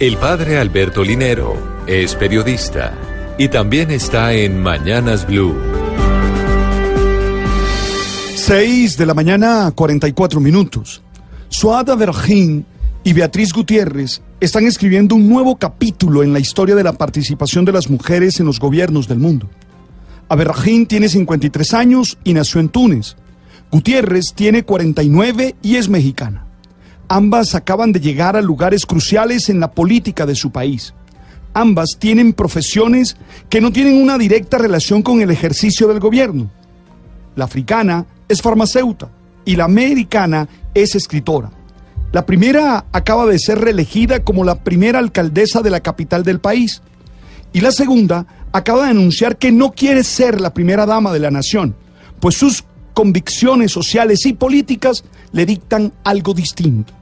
El padre Alberto Linero es periodista y también está en Mañanas Blue. 6 de la mañana, 44 minutos. Suada Vergín y Beatriz Gutiérrez están escribiendo un nuevo capítulo en la historia de la participación de las mujeres en los gobiernos del mundo. Aberrajín tiene 53 años y nació en Túnez. Gutiérrez tiene 49 y es mexicana. Ambas acaban de llegar a lugares cruciales en la política de su país. Ambas tienen profesiones que no tienen una directa relación con el ejercicio del gobierno. La africana es farmacéutica y la americana es escritora. La primera acaba de ser reelegida como la primera alcaldesa de la capital del país. Y la segunda acaba de anunciar que no quiere ser la primera dama de la nación, pues sus convicciones sociales y políticas le dictan algo distinto.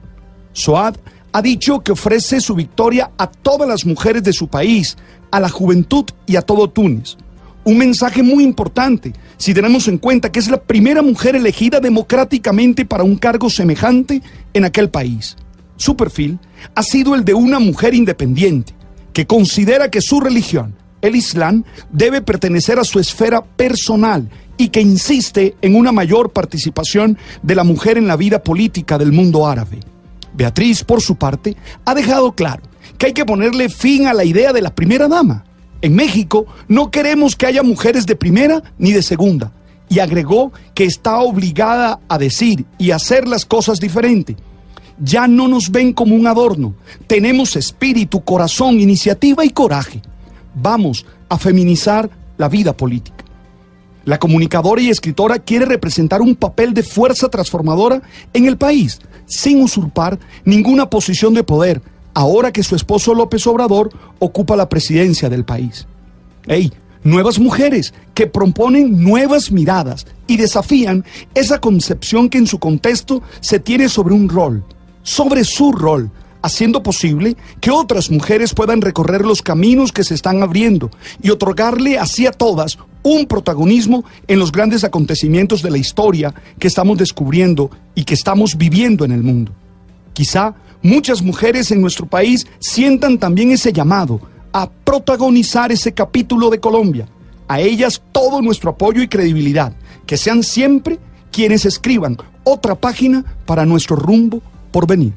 Soad ha dicho que ofrece su victoria a todas las mujeres de su país, a la juventud y a todo Túnez. Un mensaje muy importante si tenemos en cuenta que es la primera mujer elegida democráticamente para un cargo semejante en aquel país. Su perfil ha sido el de una mujer independiente, que considera que su religión, el Islam, debe pertenecer a su esfera personal y que insiste en una mayor participación de la mujer en la vida política del mundo árabe. Beatriz, por su parte, ha dejado claro que hay que ponerle fin a la idea de la primera dama en México no queremos que haya mujeres de primera ni de segunda. Y agregó que está obligada a decir y hacer las cosas diferente. Ya no nos ven como un adorno. Tenemos espíritu, corazón, iniciativa y coraje. Vamos a feminizar la vida política. La comunicadora y escritora quiere representar un papel de fuerza transformadora en el país, sin usurpar ninguna posición de poder, ahora que su esposo López Obrador ocupa la presidencia del país. ¡Ey! Nuevas mujeres que proponen nuevas miradas y desafían esa concepción que en su contexto se tiene sobre un rol, sobre su rol, haciendo posible que otras mujeres puedan recorrer los caminos que se están abriendo y otorgarle así a todas un protagonismo en los grandes acontecimientos de la historia que estamos descubriendo y que estamos viviendo en el mundo. Quizá muchas mujeres en nuestro país sientan también ese llamado a protagonizar ese capítulo de Colombia. A ellas todo nuestro apoyo y credibilidad. Que sean siempre quienes escriban otra página para nuestro rumbo por venir.